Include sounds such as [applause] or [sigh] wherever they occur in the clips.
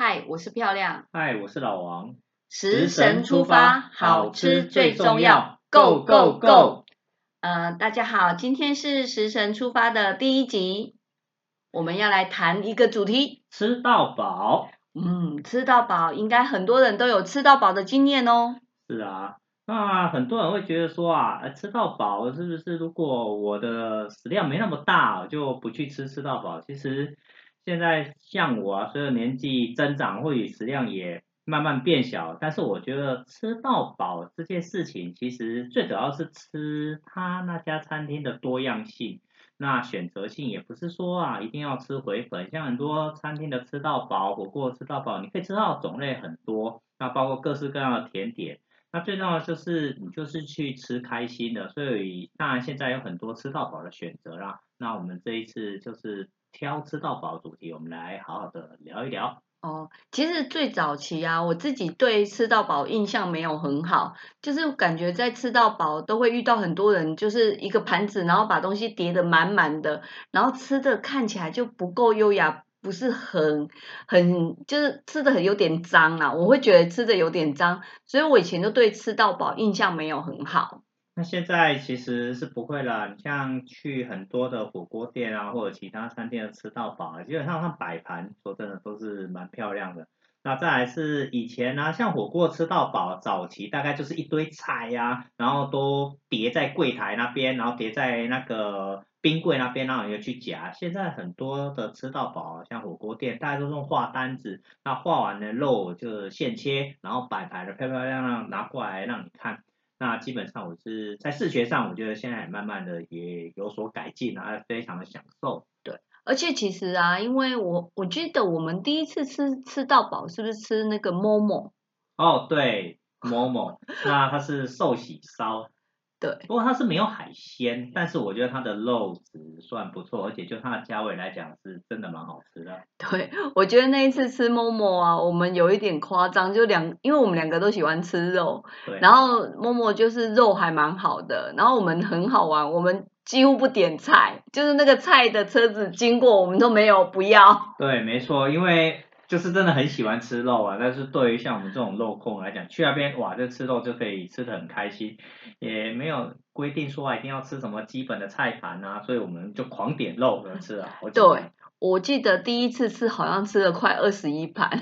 嗨，我是漂亮。嗨，我是老王。食神出发，好吃最重要，Go Go Go！呃，大家好，今天是食神出发的第一集，我们要来谈一个主题：吃到饱。嗯，吃到饱，应该很多人都有吃到饱的经验哦。是啊，那很多人会觉得说啊，吃到饱是不是？如果我的食量没那么大，就不去吃吃到饱。其实现在像我啊，随着年纪增长，或许食量也慢慢变小，但是我觉得吃到饱这件事情，其实最主要是吃他那家餐厅的多样性。那选择性也不是说啊，一定要吃回本，像很多餐厅的吃到饱火锅吃到饱，你可以吃到种类很多，那包括各式各样的甜点。那最重要的就是你就是去吃开心的，所以当然现在有很多吃到饱的选择啦。那我们这一次就是挑吃到饱主题，我们来好好的聊一聊。哦，其实最早期啊，我自己对吃到饱印象没有很好，就是感觉在吃到饱都会遇到很多人，就是一个盘子，然后把东西叠得满满的，然后吃的看起来就不够优雅，不是很很就是吃的很有点脏啊，我会觉得吃的有点脏，所以我以前就对吃到饱印象没有很好。那现在其实是不会了，你像去很多的火锅店啊，或者其他餐厅的吃到饱，基本上它摆盘说真的都是蛮漂亮的。那再来是以前呢，像火锅吃到饱，早期大概就是一堆菜呀，然后都叠在柜台那边，然后叠在那个冰柜那边，然后你就去夹。现在很多的吃到饱，像火锅店，大家都用画单子，那画完的肉就现切，然后摆盘的漂漂亮亮拿过来让你看。那基本上我是在视觉上，我觉得现在慢慢的也有所改进啊，非常的享受。对，而且其实啊，因为我我记得我们第一次吃吃到饱，是不是吃那个 Momo？哦，对，Momo，[laughs] 那它是寿喜烧。对，不过它是没有海鲜，但是我觉得它的肉质算不错，而且就它的价位来讲，是真的蛮好吃的。[laughs] 对，我觉得那一次吃 Momo 啊，我们有一点夸张，就两，因为我们两个都喜欢吃肉，然后 Momo 就是肉还蛮好的，然后我们很好玩，我们几乎不点菜，就是那个菜的车子经过，我们都没有不要。[laughs] 对，没错，因为。就是真的很喜欢吃肉啊，但是对于像我们这种肉控来讲，去那边哇，这吃肉就可以吃的很开心，也没有规定说一定要吃什么基本的菜盘啊，所以我们就狂点肉来吃啊。对，我记得第一次吃好像吃了快二十一盘，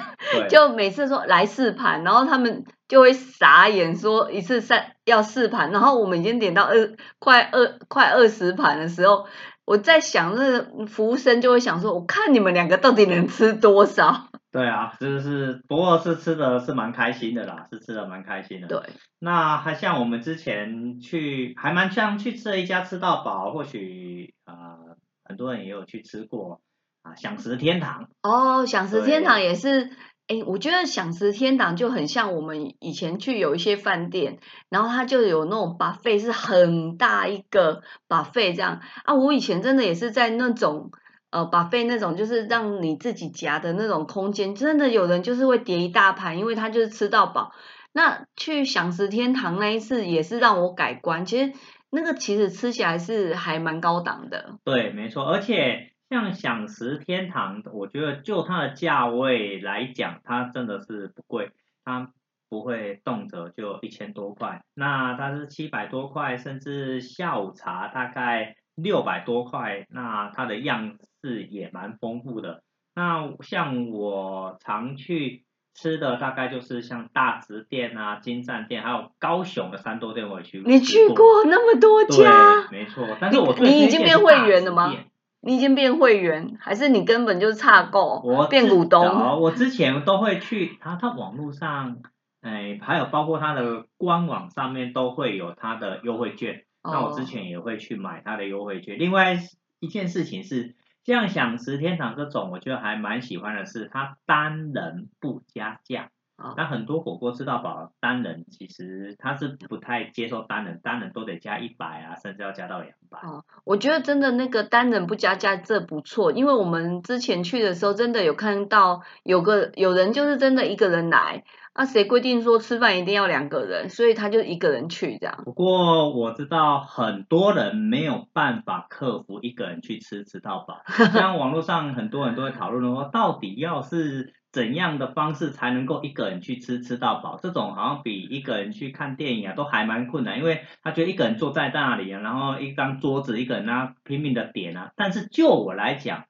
就每次说来四盘，然后他们就会傻眼说一次三要四盘，然后我们已经点到二快二快二十盘的时候，我在想那个服务生就会想说，我看你们两个到底能吃多少。对啊，就是不过是吃的是蛮开心的啦，是吃的蛮开心的。对，那还像我们之前去，还蛮像去吃了一家吃到饱，或许啊很多人也有去吃过啊，享食天堂。哦，享食天堂也是，哎，我觉得享食天堂就很像我们以前去有一些饭店，然后它就有那种把费是很大一个把费这样啊，我以前真的也是在那种。呃，把费那种就是让你自己夹的那种空间，真的有人就是会叠一大盘，因为他就是吃到饱。那去享食天堂那一次也是让我改观，其实那个其实吃起来是还蛮高档的。对，没错，而且像享食天堂，我觉得就它的价位来讲，它真的是不贵，它不会动辄就一千多块，那它是七百多块，甚至下午茶大概。六百多块，那它的样式也蛮丰富的。那像我常去吃的，大概就是像大直店啊、金站店，还有高雄的三多店，我也去。你去过那么多家？没错。但是我你已经变会员了吗？你已经变会员，还是你根本就是差购？我变股东。我之前都会去，他他网络上，哎，还有包括他的官网上面都会有他的优惠券。那我之前也会去买他的优惠券。另外一件事情是，像享食天堂这种，我觉得还蛮喜欢的是，它单人不加价。那很多火锅吃到饱，单人其实他是不太接受单人，单人都得加一百啊，甚至要加到两百。哦，我觉得真的那个单人不加价这不错，因为我们之前去的时候，真的有看到有个有人就是真的一个人来。那谁规定说吃饭一定要两个人？所以他就一个人去这样。不过我知道很多人没有办法克服一个人去吃吃到饱，像网络上很多人都会讨论说，到底要是怎样的方式才能够一个人去吃吃到饱？这种好像比一个人去看电影啊都还蛮困难，因为他觉得一个人坐在那里啊，然后一张桌子一个人啊拼命的点啊。但是就我来讲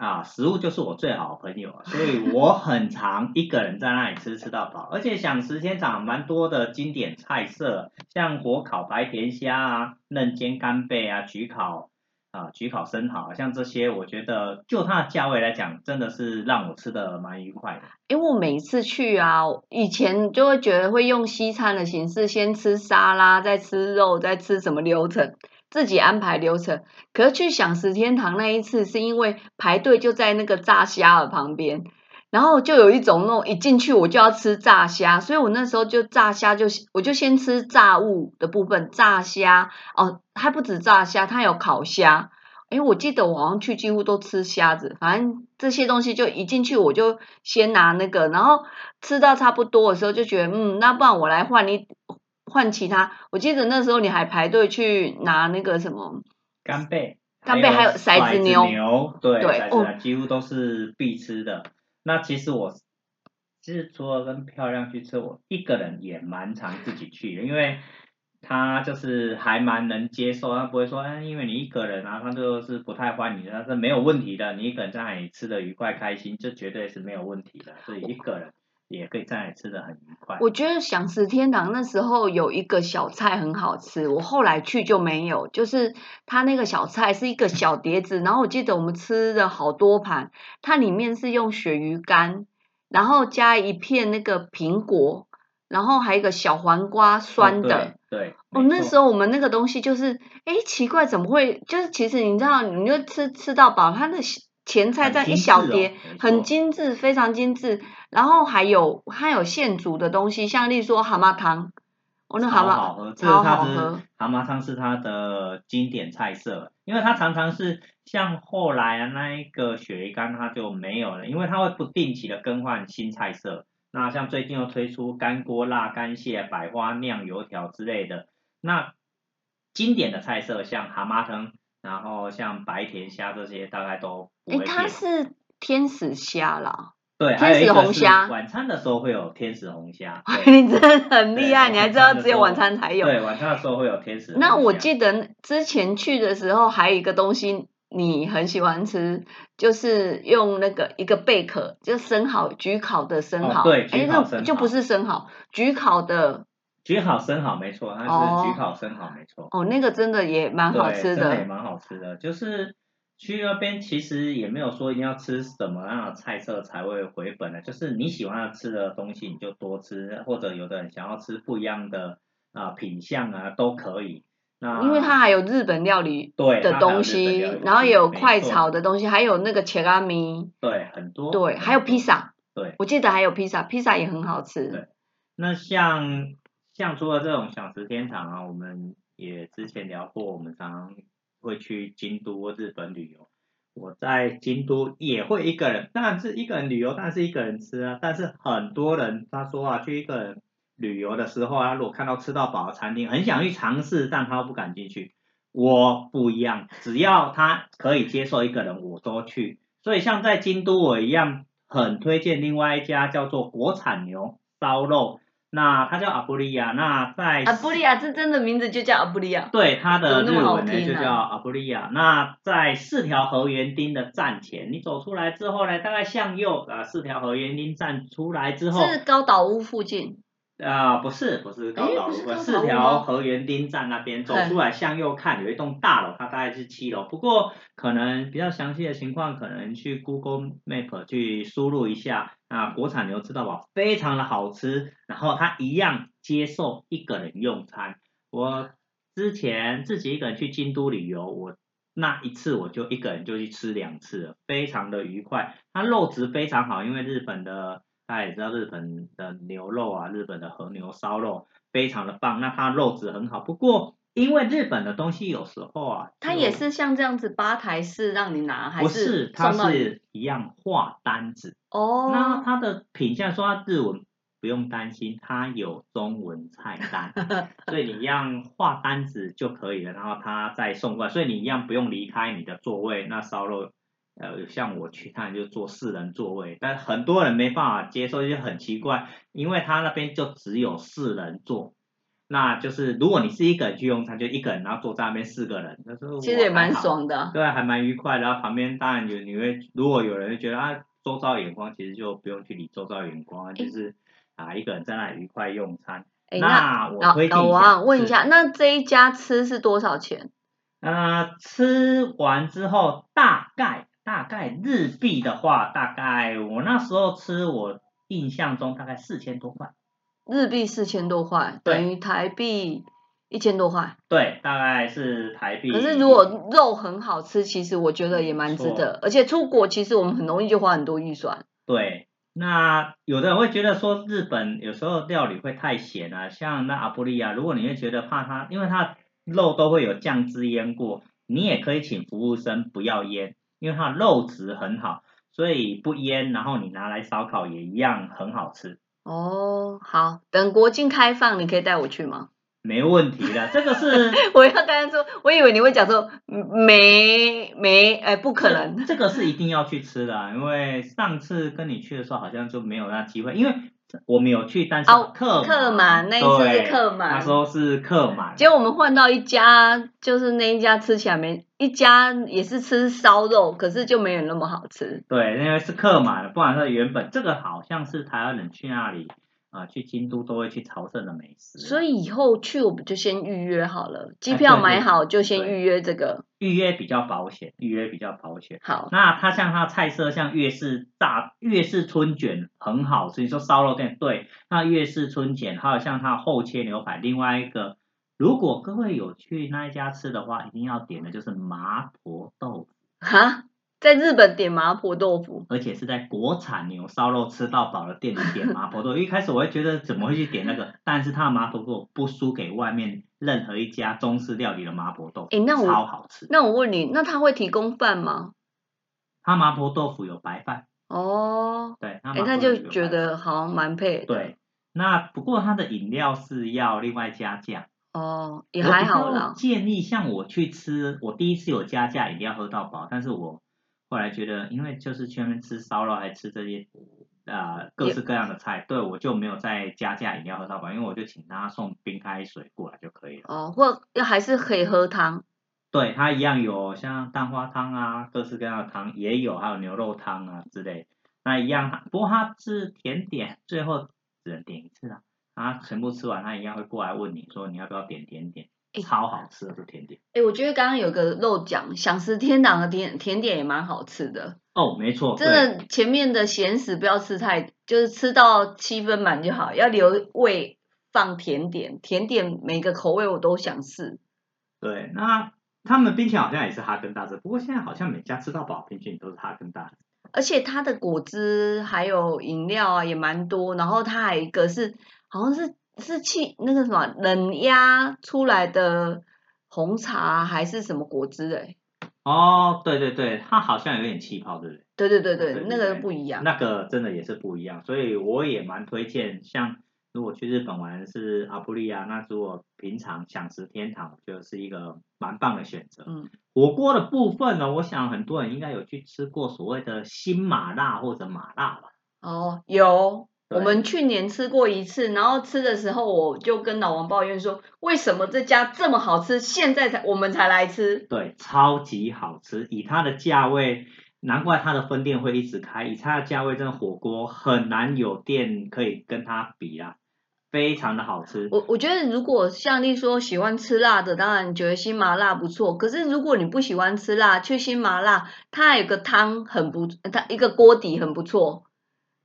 啊，食物就是我最好的朋友，所以我很常一个人在那里吃吃到饱，而且想食天长蛮多的经典菜色，像火烤白甜虾啊、嫩煎干贝啊、焗烤。啊，焗烤生蚝，像这些，我觉得就它的价位来讲，真的是让我吃的蛮愉快的。因为我每次去啊，以前就会觉得会用西餐的形式，先吃沙拉，再吃肉，再吃什么流程，自己安排流程。可是去享食天堂那一次，是因为排队就在那个炸虾的旁边。然后就有一种那种一进去我就要吃炸虾，所以我那时候就炸虾就我就先吃炸物的部分，炸虾哦，还不止炸虾，它有烤虾。哎，我记得我好像去几乎都吃虾子，反正这些东西就一进去我就先拿那个，然后吃到差不多的时候就觉得嗯，那不然我来换一换其他。我记得那时候你还排队去拿那个什么干贝，干贝还有骰子牛，牛对对哦，几乎都是必吃的。那其实我，其实除了跟漂亮去吃，我一个人也蛮常自己去的，因为他就是还蛮能接受，他不会说，哎，因为你一个人啊，他就是不太欢迎，但是没有问题的，你一个人在那里吃的愉快开心，这绝对是没有问题的，所以一个人也可以在吃的很愉快。我觉得享食天堂那时候有一个小菜很好吃，我后来去就没有，就是它那个小菜是一个小碟子，然后我记得我们吃了好多盘，它里面是用鳕鱼干，然后加一片那个苹果，然后还有一个小黄瓜酸的。对，哦，那时候我们那个东西就是，哎，奇怪，怎么会？就是其实你知道，你就吃吃到饱，它的前菜在一小碟，很精致，非常精致。然后还有它有现煮的东西，像例如说蛤蟆汤，哦，那蛤蟆超好喝。蛤蟆汤是它的经典菜色，因为它常常是像后来啊那一个鳕鱼干它就没有了，因为它会不定期的更换新菜色。那像最近又推出干锅辣干蟹、百花酿油条之类的，那经典的菜色像蛤蟆汤，然后像白田虾这些，大概都不会它是天使虾啦，对，天使红虾。晚餐的时候会有天使红虾。[laughs] 你真的很厉害，你还知道只有晚餐才有。对，晚餐的时候会有天使。那我记得之前去的时候还有一个东西。你很喜欢吃，就是用那个一个贝壳，就生蚝焗烤的生蚝，对，焗烤生蚝就不是生蚝，焗烤的，焗好生蚝没错，它是焗烤生蚝没错。哦，那个真的也蛮好吃的，真的也蛮好吃的。就是去那边其实也没有说一定要吃什么样的菜色才会回本的，就是你喜欢吃的东西你就多吃，或者有的人想要吃不一样的啊品相啊都可以。因为它还有日本料理的东西，然后也有快炒的东西，还有那个切拉米，对，很多，对，还有披萨，对，我记得还有披萨，披萨也很好吃。对，那像像除了这种享食天堂啊，我们也之前聊过，我们常常会去京都日本旅游。我在京都也会一个人，当然是一个人旅游，当然是一个人吃啊。但是很多人他说啊，去一个人。旅游的时候啊，如果看到吃到饱的餐厅，很想去尝试，但他不敢进去。我不一样，只要他可以接受一个人，我都去。所以像在京都我一样，很推荐另外一家叫做国产牛烧肉，那它叫阿布利亚。那在阿布利亚这真的名字就叫阿布利亚。对，它的日文呢就叫阿布利亚。那在四条河园町的站前，你走出来之后呢，大概向右啊，四条河园町站出来之后，是高岛屋附近。啊，不是，不是高岛路，四条河园町站那边走出来向右看，有一栋大楼，它大概是七楼。不过可能比较详细的情况，可能去 Google Map 去输入一下。啊，国产牛吃到饱？非常的好吃，然后它一样接受一个人用餐。我之前自己一个人去京都旅游，我那一次我就一个人就去吃两次了，非常的愉快。它肉质非常好，因为日本的。大家也知道日本的牛肉啊，日本的和牛烧肉非常的棒，那它肉质很好。不过因为日本的东西有时候啊，它也是像这样子吧台式让你拿，还是它是一样画单子哦。那它的品相说日文不用担心，它有中文菜单，[laughs] 所以你一样画单子就可以了，然后它再送过来，所以你一样不用离开你的座位，那烧肉。呃，像我去，看就坐四人座位，但很多人没办法接受，就很奇怪，因为他那边就只有四人座，那就是如果你是一个人去用餐，就一个人，然后坐在那边四个人，那时候其实也蛮爽的。对，还蛮愉快的。然后旁边当然有，你会如果有人觉得啊，周遭眼光，其实就不用去理周遭眼光，就是啊，一个人在那里愉快用餐。那我推荐一下，问一下，那这一家吃是多少钱？呃，吃完之后大概大概日币的话，大概我那时候吃，我印象中大概四千多块。日币四千多块，等于台币一千多块。对，大概是台币。可是如果肉很好吃，其实我觉得也蛮值得。而且出国其实我们很容易就花很多预算。对。那有的人会觉得说日本有时候料理会太咸啊，像那阿布利亚，如果你会觉得怕它，因为它肉都会有酱汁腌过，你也可以请服务生不要腌，因为它肉质很好，所以不腌，然后你拿来烧烤也一样很好吃。哦，好，等国境开放，你可以带我去吗？没问题的，这个是 [laughs] 我要跟他说，我以为你会讲说没没，哎，不可能，这个是一定要去吃的，因为上次跟你去的时候好像就没有那机会，因为我们有去，但是客客满那一次是客满，那时候是客满，结果我们换到一家，就是那一家吃起来没一家也是吃烧肉，可是就没有那么好吃，对，因为是客满，不然说原本这个好像是台湾人去那里。啊，去京都都会去朝圣的美食，所以以后去我们就先预约好了，机票买好就先预约这个，预约比较保险，预约比较保险。好，那它像它菜色，像粤式炸、粤式春卷很好吃，你说烧肉店对，那粤式春卷还有像它厚切牛排，另外一个，如果各位有去那一家吃的话，一定要点的就是麻婆豆腐。哈？在日本点麻婆豆腐，而且是在国产牛烧肉吃到饱的店里点麻婆豆腐。一开始我会觉得怎么会去点那个，但是它的麻婆豆腐不输给外面任何一家中式料理的麻婆豆腐，哎，那我超好吃。那我问你，那他会提供饭吗？他麻婆豆腐有白饭。哦。对，哎，他就觉得好像蛮配。对，那不过他的饮料是要另外加价。哦，也还好啦。建议像我去吃，我第一次有加价饮料喝到饱，但是我。后来觉得，因为就是去那边吃烧肉，还吃这些呃各式各样的菜，对我就没有再加价饮料喝到饱，因为我就请他送冰开水过来就可以了。哦，或要还是可以喝汤？对，它一样有像蛋花汤啊，各式各样的汤也有，还有牛肉汤啊之类。那一样，不过它是甜点，最后只能点一次啊。它全部吃完，他一样会过来问你说你要不要点甜点。超好吃的甜点！哎，我觉得刚刚有个漏讲，想吃天堂的甜甜点也蛮好吃的。哦，没错，真的前面的咸食不要吃太，就是吃到七分满就好，要留胃放甜点。甜点每个口味我都想试。对，那他们冰淇淋好像也是哈根达斯，不过现在好像每家吃到饱冰淇淋都是哈根达斯。而且它的果汁还有饮料啊也蛮多，然后它还有一个是好像是。是气那个什么冷压出来的红茶还是什么果汁哎？哦，对对对，它好像有点气泡，对不对？对对对对，那个不一样。那个真的也是不一样，所以我也蛮推荐。像如果去日本玩是阿布利亚，那如果平常想吃天堂，就是一个蛮棒的选择。嗯，火锅的部分呢，我想很多人应该有去吃过所谓的新麻辣或者麻辣吧？哦，有。我们去年吃过一次，然后吃的时候我就跟老王抱怨说：“为什么这家这么好吃，现在才我们才来吃？”对，超级好吃，以它的价位，难怪它的分店会一直开。以它的价位，真的火锅很难有店可以跟它比啊，非常的好吃。我我觉得，如果像你说喜欢吃辣的，当然觉得新麻辣不错。可是如果你不喜欢吃辣，去新麻辣，它有个汤很不，它一个锅底很不错。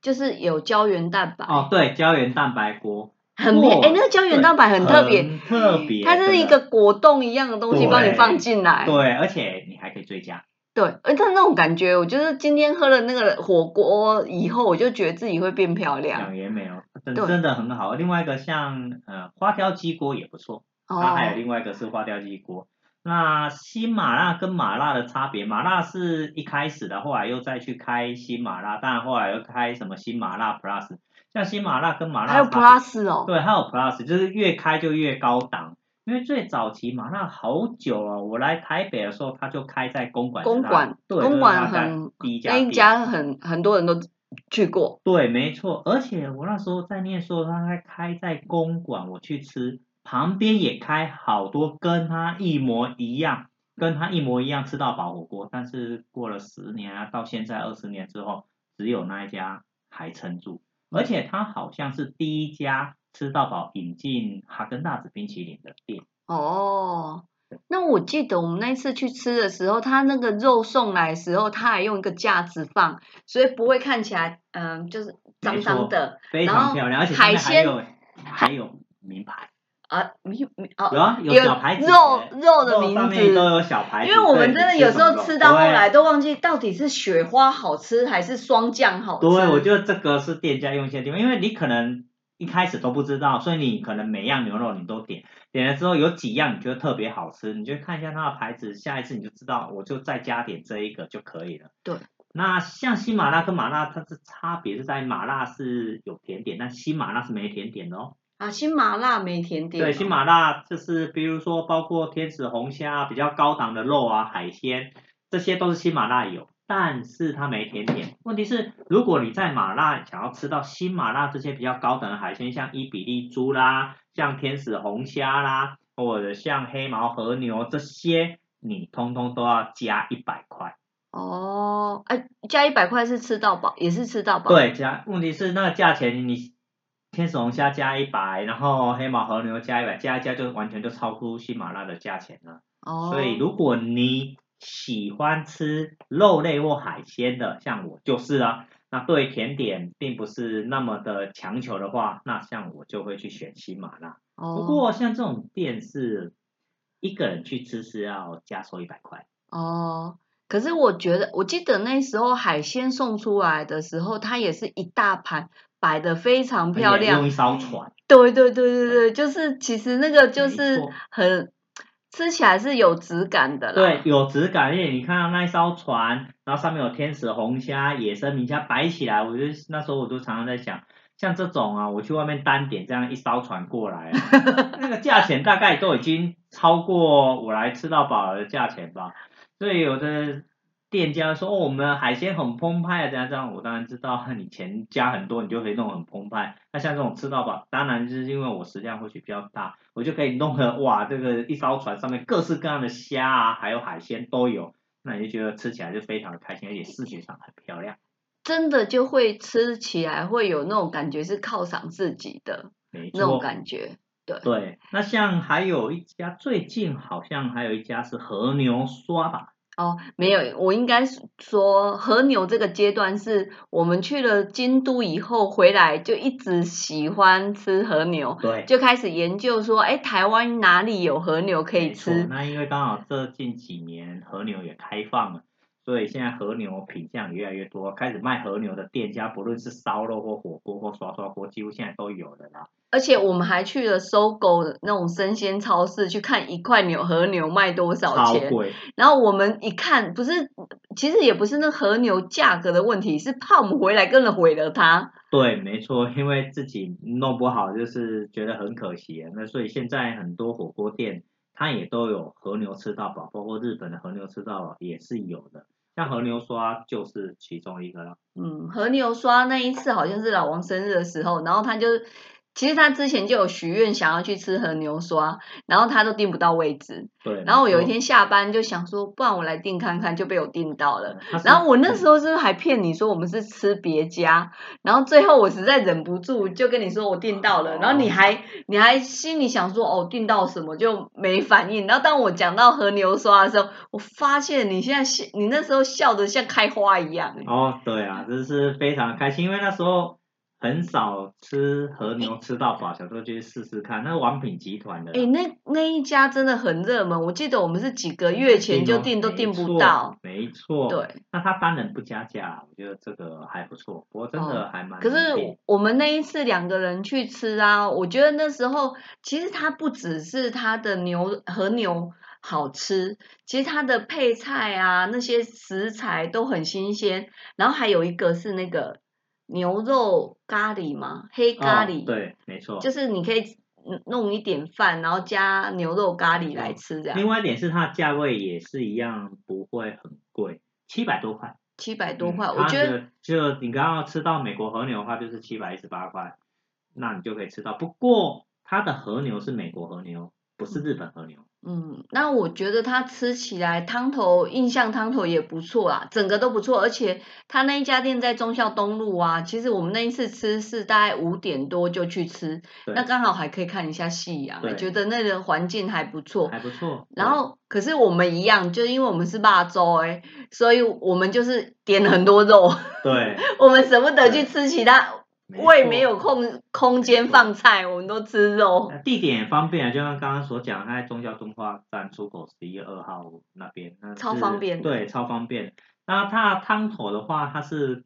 就是有胶原蛋白哦，对，胶原蛋白锅很哎，那个胶原蛋白很特别，特别，它是一个果冻一样的东西，帮你放进来，对，而且你还可以追加，对，而且那种感觉，我就是今天喝了那个火锅以后，我就觉得自己会变漂亮，养颜美哦，真真的很好。另外一个像呃花雕鸡锅也不错，它还有另外一个是花雕鸡锅。那新麻辣跟麻辣的差别，麻辣是一开始的，后来又再去开新麻辣，当然后来又开什么新麻辣 Plus，像新麻辣跟麻辣还有 Plus 哦，对，还有 Plus，就是越开就越高档。因为最早期麻辣好久了，我来台北的时候，它就开在公馆，公馆，对，公馆很第一家那一家很很多人都去过。对，没错，而且我那时候在念书，他还开在公馆，我去吃，旁边也开好多跟他一模一样，跟他一模一样吃到饱。火锅，但是过了十年啊，到现在二十年之后，只有那一家还撑住，而且他好像是第一家吃到饱引进哈根达斯冰淇淋的店。哦，那我记得我们那一次去吃的时候，他那个肉送来的时候，他还用一个架子放，所以不会看起来嗯、就是脏脏的。非常漂亮，而且海鲜有还有名牌，啊。有啊，有有小牌子肉欸肉的名字都。有小牌子，因为我们真的有时候吃到后来都忘记到底是雪花好吃还是霜降好吃。对，我觉得这个是店家用心的地方，因为你可能一开始都不知道，所以你可能每样牛肉你都点，点了之后有几样你觉得特别好吃，你就看一下它的牌子，下一次你就知道，我就再加点这一个就可以了。对。那像新麻辣跟麻辣，它是差别是在麻辣是有甜点，但新麻辣是没甜点的哦。啊，新麻辣没甜点哦。对，新麻辣就是比如说包括天使红虾比较高档的肉啊、海鲜，这些都是新麻辣有，但是它没甜点。问题是，如果你在麻辣想要吃到新麻辣这些比较高档的海鲜，像伊比利猪啦、像天使红虾啦，或者像黑毛和牛这些，你通通都要加一百块。哦，哎，加一百块是吃到饱，也是吃到饱。对，加问题是那个价钱你。天使龙虾加一百，然后黑毛和牛加一百，加一加就完全就超出新马拉的价钱了。哦，所以如果你喜欢吃肉类或海鲜的，像我就是啊，那对甜点并不是那么的强求的话，那像我就会去选喜马拉。哦，不过像这种店是一个人去吃是要加收一百块。哦，可是我觉得，我记得那时候海鲜送出来的时候，它也是一大盘，摆的非常漂亮用。一艘船，对对对对对，就是其实那个就是很吃起来是有质感的啦。对，有质感，而且你看到那一艘船，然后上面有天使红虾、野生明虾摆起来，我就那时候我就常常在想，像这种啊，我去外面单点这样一艘船过来啊，那个价钱大概都已经超过我来吃到饱的价钱吧。所以有的店家说，哦，我们的海鲜很澎湃啊，这样这样，我当然知道，你钱加很多，你就可以弄很澎湃。那像这种吃到饱，当然就是因为我食量或许比较大，我就可以弄得哇，这个一艘船上面各式各样的虾啊，还有海鲜都有，那你就觉得吃起来就非常的开心，而且视觉上很漂亮。真的就会吃起来会有那种感觉是犒赏自己的那种，感觉。对，对。那像还有一家，最近好像还有一家是和牛刷吧，哦，没有，我应该是说和牛这个阶段是我们去了京都以后回来就一直喜欢吃和牛，对，就开始研究说，哎，台湾哪里有和牛可以吃？那因为刚好这近几年和牛也开放了，所以现在和牛品相也越来越多，开始卖和牛的店家，不论是烧肉或火锅或刷刷锅，几乎现在都有了啦。而且我们还去了搜狗的那种生鲜超市去看一块牛和牛卖多少钱，超贵，然后我们一看，不是，其实也不是那和牛价格的问题，是怕我们回来跟着毁了它。对，没错，因为自己弄不好，就是觉得很可惜啊。那所以现在很多火锅店，它也都有和牛吃到饱，包括日本的和牛吃到饱也是有的。像和牛刷就是其中一个了。嗯，和牛刷那一次好像是老王生日的时候，然后他就，其实他之前就有许愿想要去吃和牛刷，然后他都订不到位置，对，然后我有一，天下班就想说，不然我来订看看，就被我订到了。然后我那时候是还骗你说我们是吃别家，然后最后我实在忍不住就跟你说我订到了，然后你还你还心里想说哦订到什么就没反应，然后当我讲到和牛刷的时候，我发现你现在笑你那时候笑得像开花一样、欸哦，对啊，这是非常开心，因为那时候很少吃和牛吃到饱，想说去试试看。那王品集团的。啦，哎、那那一家真的很热门，我记得我们是几个月前就订都订不到。没错，对，那他当然不加价，我觉得这个还不错，不过真的还蛮可是我们那一次两个人去吃啊，我觉得那时候其实它不只是它的牛和牛好吃，其实它的配菜啊那些食材都很新鲜，然后还有一个是那个牛肉咖喱吗，黑咖喱，哦，对，没错，就是你可以嗯弄一点饭，然后加牛肉咖喱来吃这样，另外一点是它的价位也是一样，不会很贵，七百多块。七百多块，嗯我觉得就你刚刚吃到美国和牛的话，就是七百一十八块，那你就可以吃到。不过它的和牛是美国和牛，不是日本和牛。嗯，那我觉得它吃起来汤头印象汤头也不错啊，整个都不错，而且它那一家店在忠孝东路啊，其实我们那一次吃是大概五点多就去吃，那刚好还可以看一下夕阳，对觉得那个环境还不错。还不错。然后，可是我们一样，就因为我们是霸州哎，所以我们就是点很多肉，对，[laughs] 我们舍不得去吃其他，胃错没有空空间放菜，我们都吃肉。呃地点也方便啊，就像刚刚所讲，它在中校东化站出口十一二号那边，那超方便对，超方便。那它的汤头的话，它是，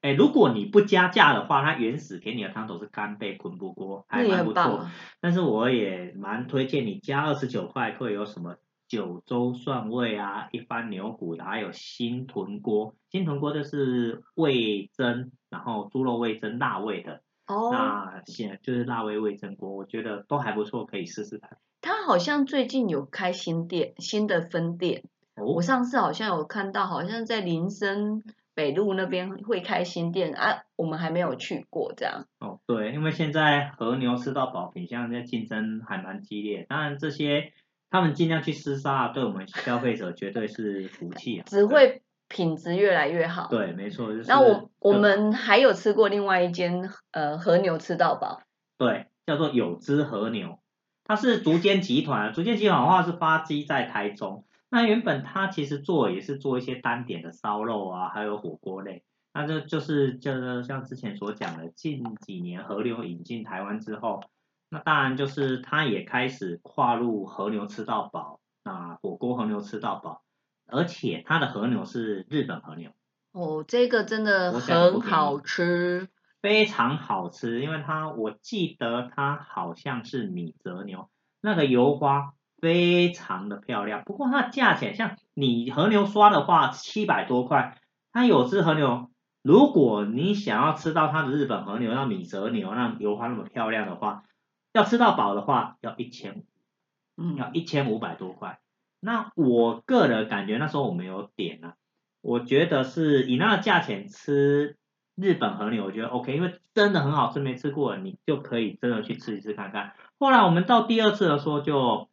哎，如果你不加价的话，它原始给你的汤头是干贝昆布锅，还蛮不错。但是我也蛮推荐你加二十九块会有什么九州蒜味啊，一番牛骨的，还有新豚锅。新豚锅就是味增，然后猪肉味增辣味的。哦，那现就是辣味味增锅，我觉得都还不错，可以试试看。他好像最近有开新店，新的分店。哦我，上次好像有看到，好像在林森北路那边会开新店啊，我们还没有去过这样。哦，对，因为现在和牛吃到饱品相在竞争还蛮激烈，当然这些他们尽量去厮杀，对我们消费者绝对是福气啊。[laughs] 只会品质越来越好。对，没错，就是。那我我们还有吃过另外一间呃和牛吃到饱，对叫做有汁和牛，它是竹间集团，竹间集团的话是发基在台中。那原本它其实做也是做一些单点的烧肉啊，还有火锅类。那这就是就是像之前所讲的，近几年和牛引进台湾之后，那当然就是它也开始跨入和牛吃到饱，那火锅和牛吃到饱，而且它的和牛是日本和牛，哦，这个真的很好吃。非常好吃，因为它我记得它好像是米泽牛，那个油花非常的漂亮，不过它的价钱像你和牛刷的话七百多块，它有只和牛，如果你想要吃到它的日本和牛，那米泽牛那油花那么漂亮的话，要吃到饱的话要一千五，嗯，要一千五百多块。那我个人感觉那时候我没有点啊，我觉得是以那个价钱吃日本和牛，我觉得 OK，因为真的很好吃，没吃过你就可以真的去吃一次看看。后来我们到第二次的时候就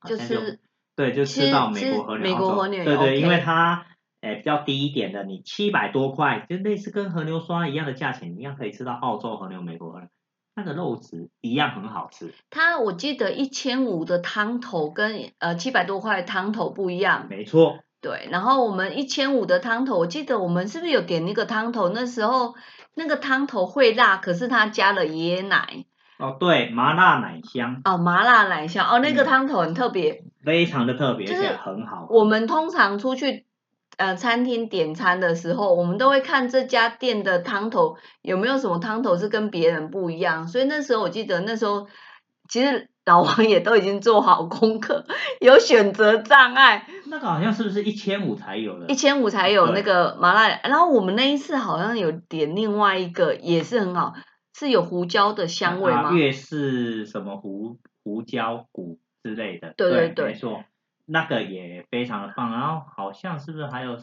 好就像是对，就吃吃到美国和牛，美国和牛对对，因为它诶比较低一点的，你七百多块，就类似跟和牛刷一样的价钱，一样可以吃到澳洲和牛、美国和牛，那个肉质一样很好吃，它我记得一千五的汤头跟呃七百多块的汤头不一样，没错。对。然后我们一千五的汤头，我记得我们是不是有点那个汤头？那时候那个汤头会辣，可是它加了椰奶哦，对，麻辣奶香哦，麻辣奶香哦，那个嗯汤头很特别。非常的特别，就是而且很好。我们通常出去呃餐厅点餐的时候，我们都会看这家店的汤头有没有什么汤头是跟别人不一样。所以那时候我记得那时候其实老王也都已经做好功课，有选择障碍，那个好像是不是一千五才有的一？千五才有那个麻辣。然后我们那一次好像有点另外一个也是很好，是有胡椒的香味吗？啊粤式什么胡胡椒骨之类的。对对对对没错，那个也非常的棒。然后好像是不是还有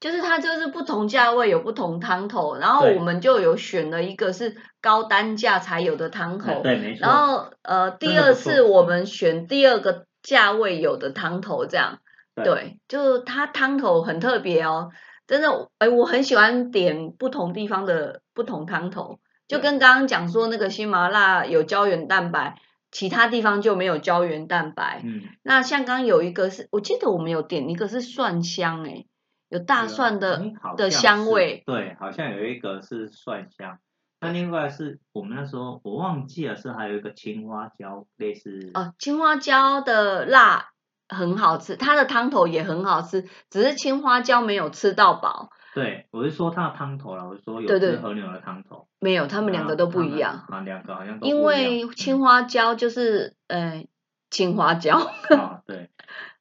就是它就是不同价位有不同汤头，然后我们就有选了一个是高单价才有的汤头，哎对，没错。然后呃第二次我们选第二个价位有的汤头，这样对对，就它汤头很特别哦，真的，哎，我很喜欢点不同地方的不同汤头，就跟刚刚讲说那个新麻辣有胶原蛋白，其他地方就没有胶原蛋白。嗯，那像刚刚有一个是我记得我们有点一个是蒜香，哎，有大蒜的的香味，对，好像有一个是蒜香。那另外是我们那时候我忘记了，是还有一个青花椒，类似哦，青花椒的辣很好吃，它的汤头也很好吃，只是青花椒没有吃到饱，对，我是说它的汤头啦，我是说有对对只和牛的汤头，没有，他们两个都不一样，啊，两个好像都不一因为青花椒就是呃青花椒，[laughs] 啊，[laughs] 对，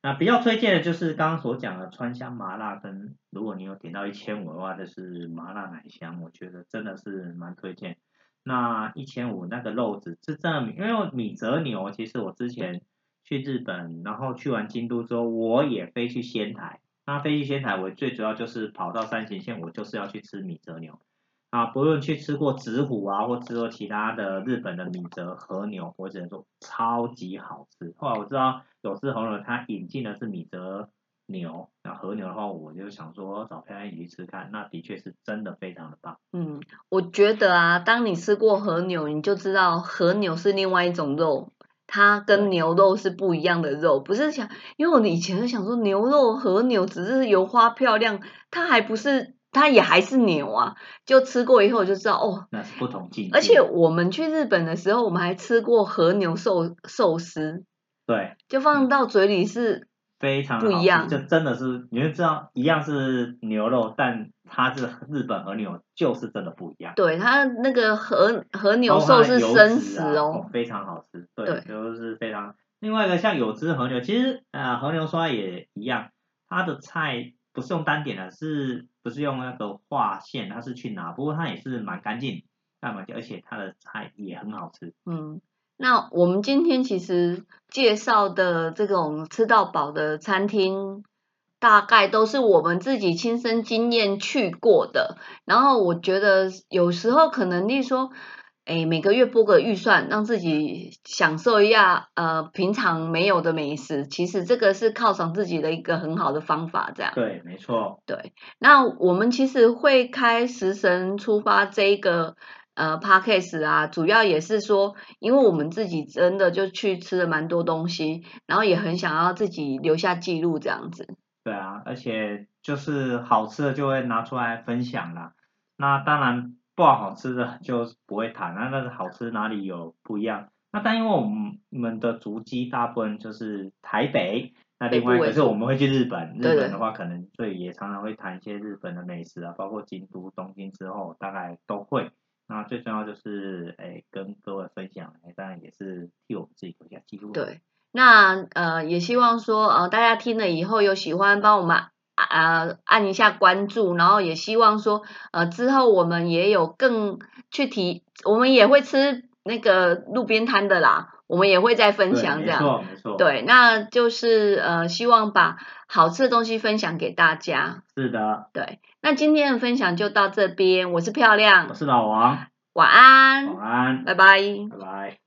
那比较推荐的就是刚刚所讲的川香麻辣跟，如果你有点到一千五的话，就是麻辣奶香，我觉得真的是蛮推荐。那一千五那个肉质是真的，因为米泽牛，其实我之前去日本，然后去完京都之后，我也飞去仙台。那飞去仙台，我最主要就是跑到山形县，我就是要去吃米泽牛。啊，不论去吃过直虎啊，或吃过其他的日本的米泽和牛，我只能说超级好吃。后来我知道有志和牛它引进的是米泽牛，那和牛的话，我就想说找漂亮一起吃看，那的确是真的非常的棒。嗯，我觉得啊，当你吃过和牛，你就知道和牛是另外一种肉，它跟牛肉是不一样的肉，不是想，因为我以前就想说牛肉和牛只是油花漂亮，它还不是。它也还是牛啊，就吃过以后就知道哦，那是不同境界。而且我们去日本的时候，我们还吃过和牛寿寿司，对，就放到嘴里是非常不一样，就真的是你会知道一样是牛肉，但它是日本和牛，就是真的不一样。对，它那个和和牛寿是生食哦，非常好吃，对，就是非常。另外一个像有汁和牛，其实呃和牛刷也一样，它的菜。不是用单点的，是不是用那个划线？它是去拿，不过它也是蛮干净，干嘛？而且它的菜也很好吃。嗯，那我们今天其实介绍的这种吃到饱的餐厅，大概都是我们自己亲身经验去过的。然后我觉得有时候可能，例如说。哎，每个月拨个预算，让自己享受一下呃平常没有的美食，其实这个是犒赏自己的一个很好的方法。这样对，没错。对，那我们其实会开食神出发这一个呃 podcast 啊，主要也是说，因为我们自己真的就去吃了蛮多东西，然后也很想要自己留下记录这样子。对啊，而且就是好吃的就会拿出来分享啦。那当然。不好吃的就不会谈那但是好吃哪里有不一样？那但因为我们我们的足迹大部分就是台北，那另外一个是我们会去日本，日本的话可能所以也常常会谈一些日本的美食啊，包括京都、东京之后大概都会。那最重要就是诶跟各位分享，哎当然也是替我们自己留下记录。对，那呃也希望说呃大家听了以后有喜欢帮我们。啊，按一下关注，然后也希望说，呃，之后我们也有更具体，我们也会吃那个路边摊的啦，我们也会再分享这样，没错没错，对，那就是呃，希望把好吃的东西分享给大家。是的，对，那今天的分享就到这边，我是漂亮，我是老王，晚安，晚安，拜拜，拜拜。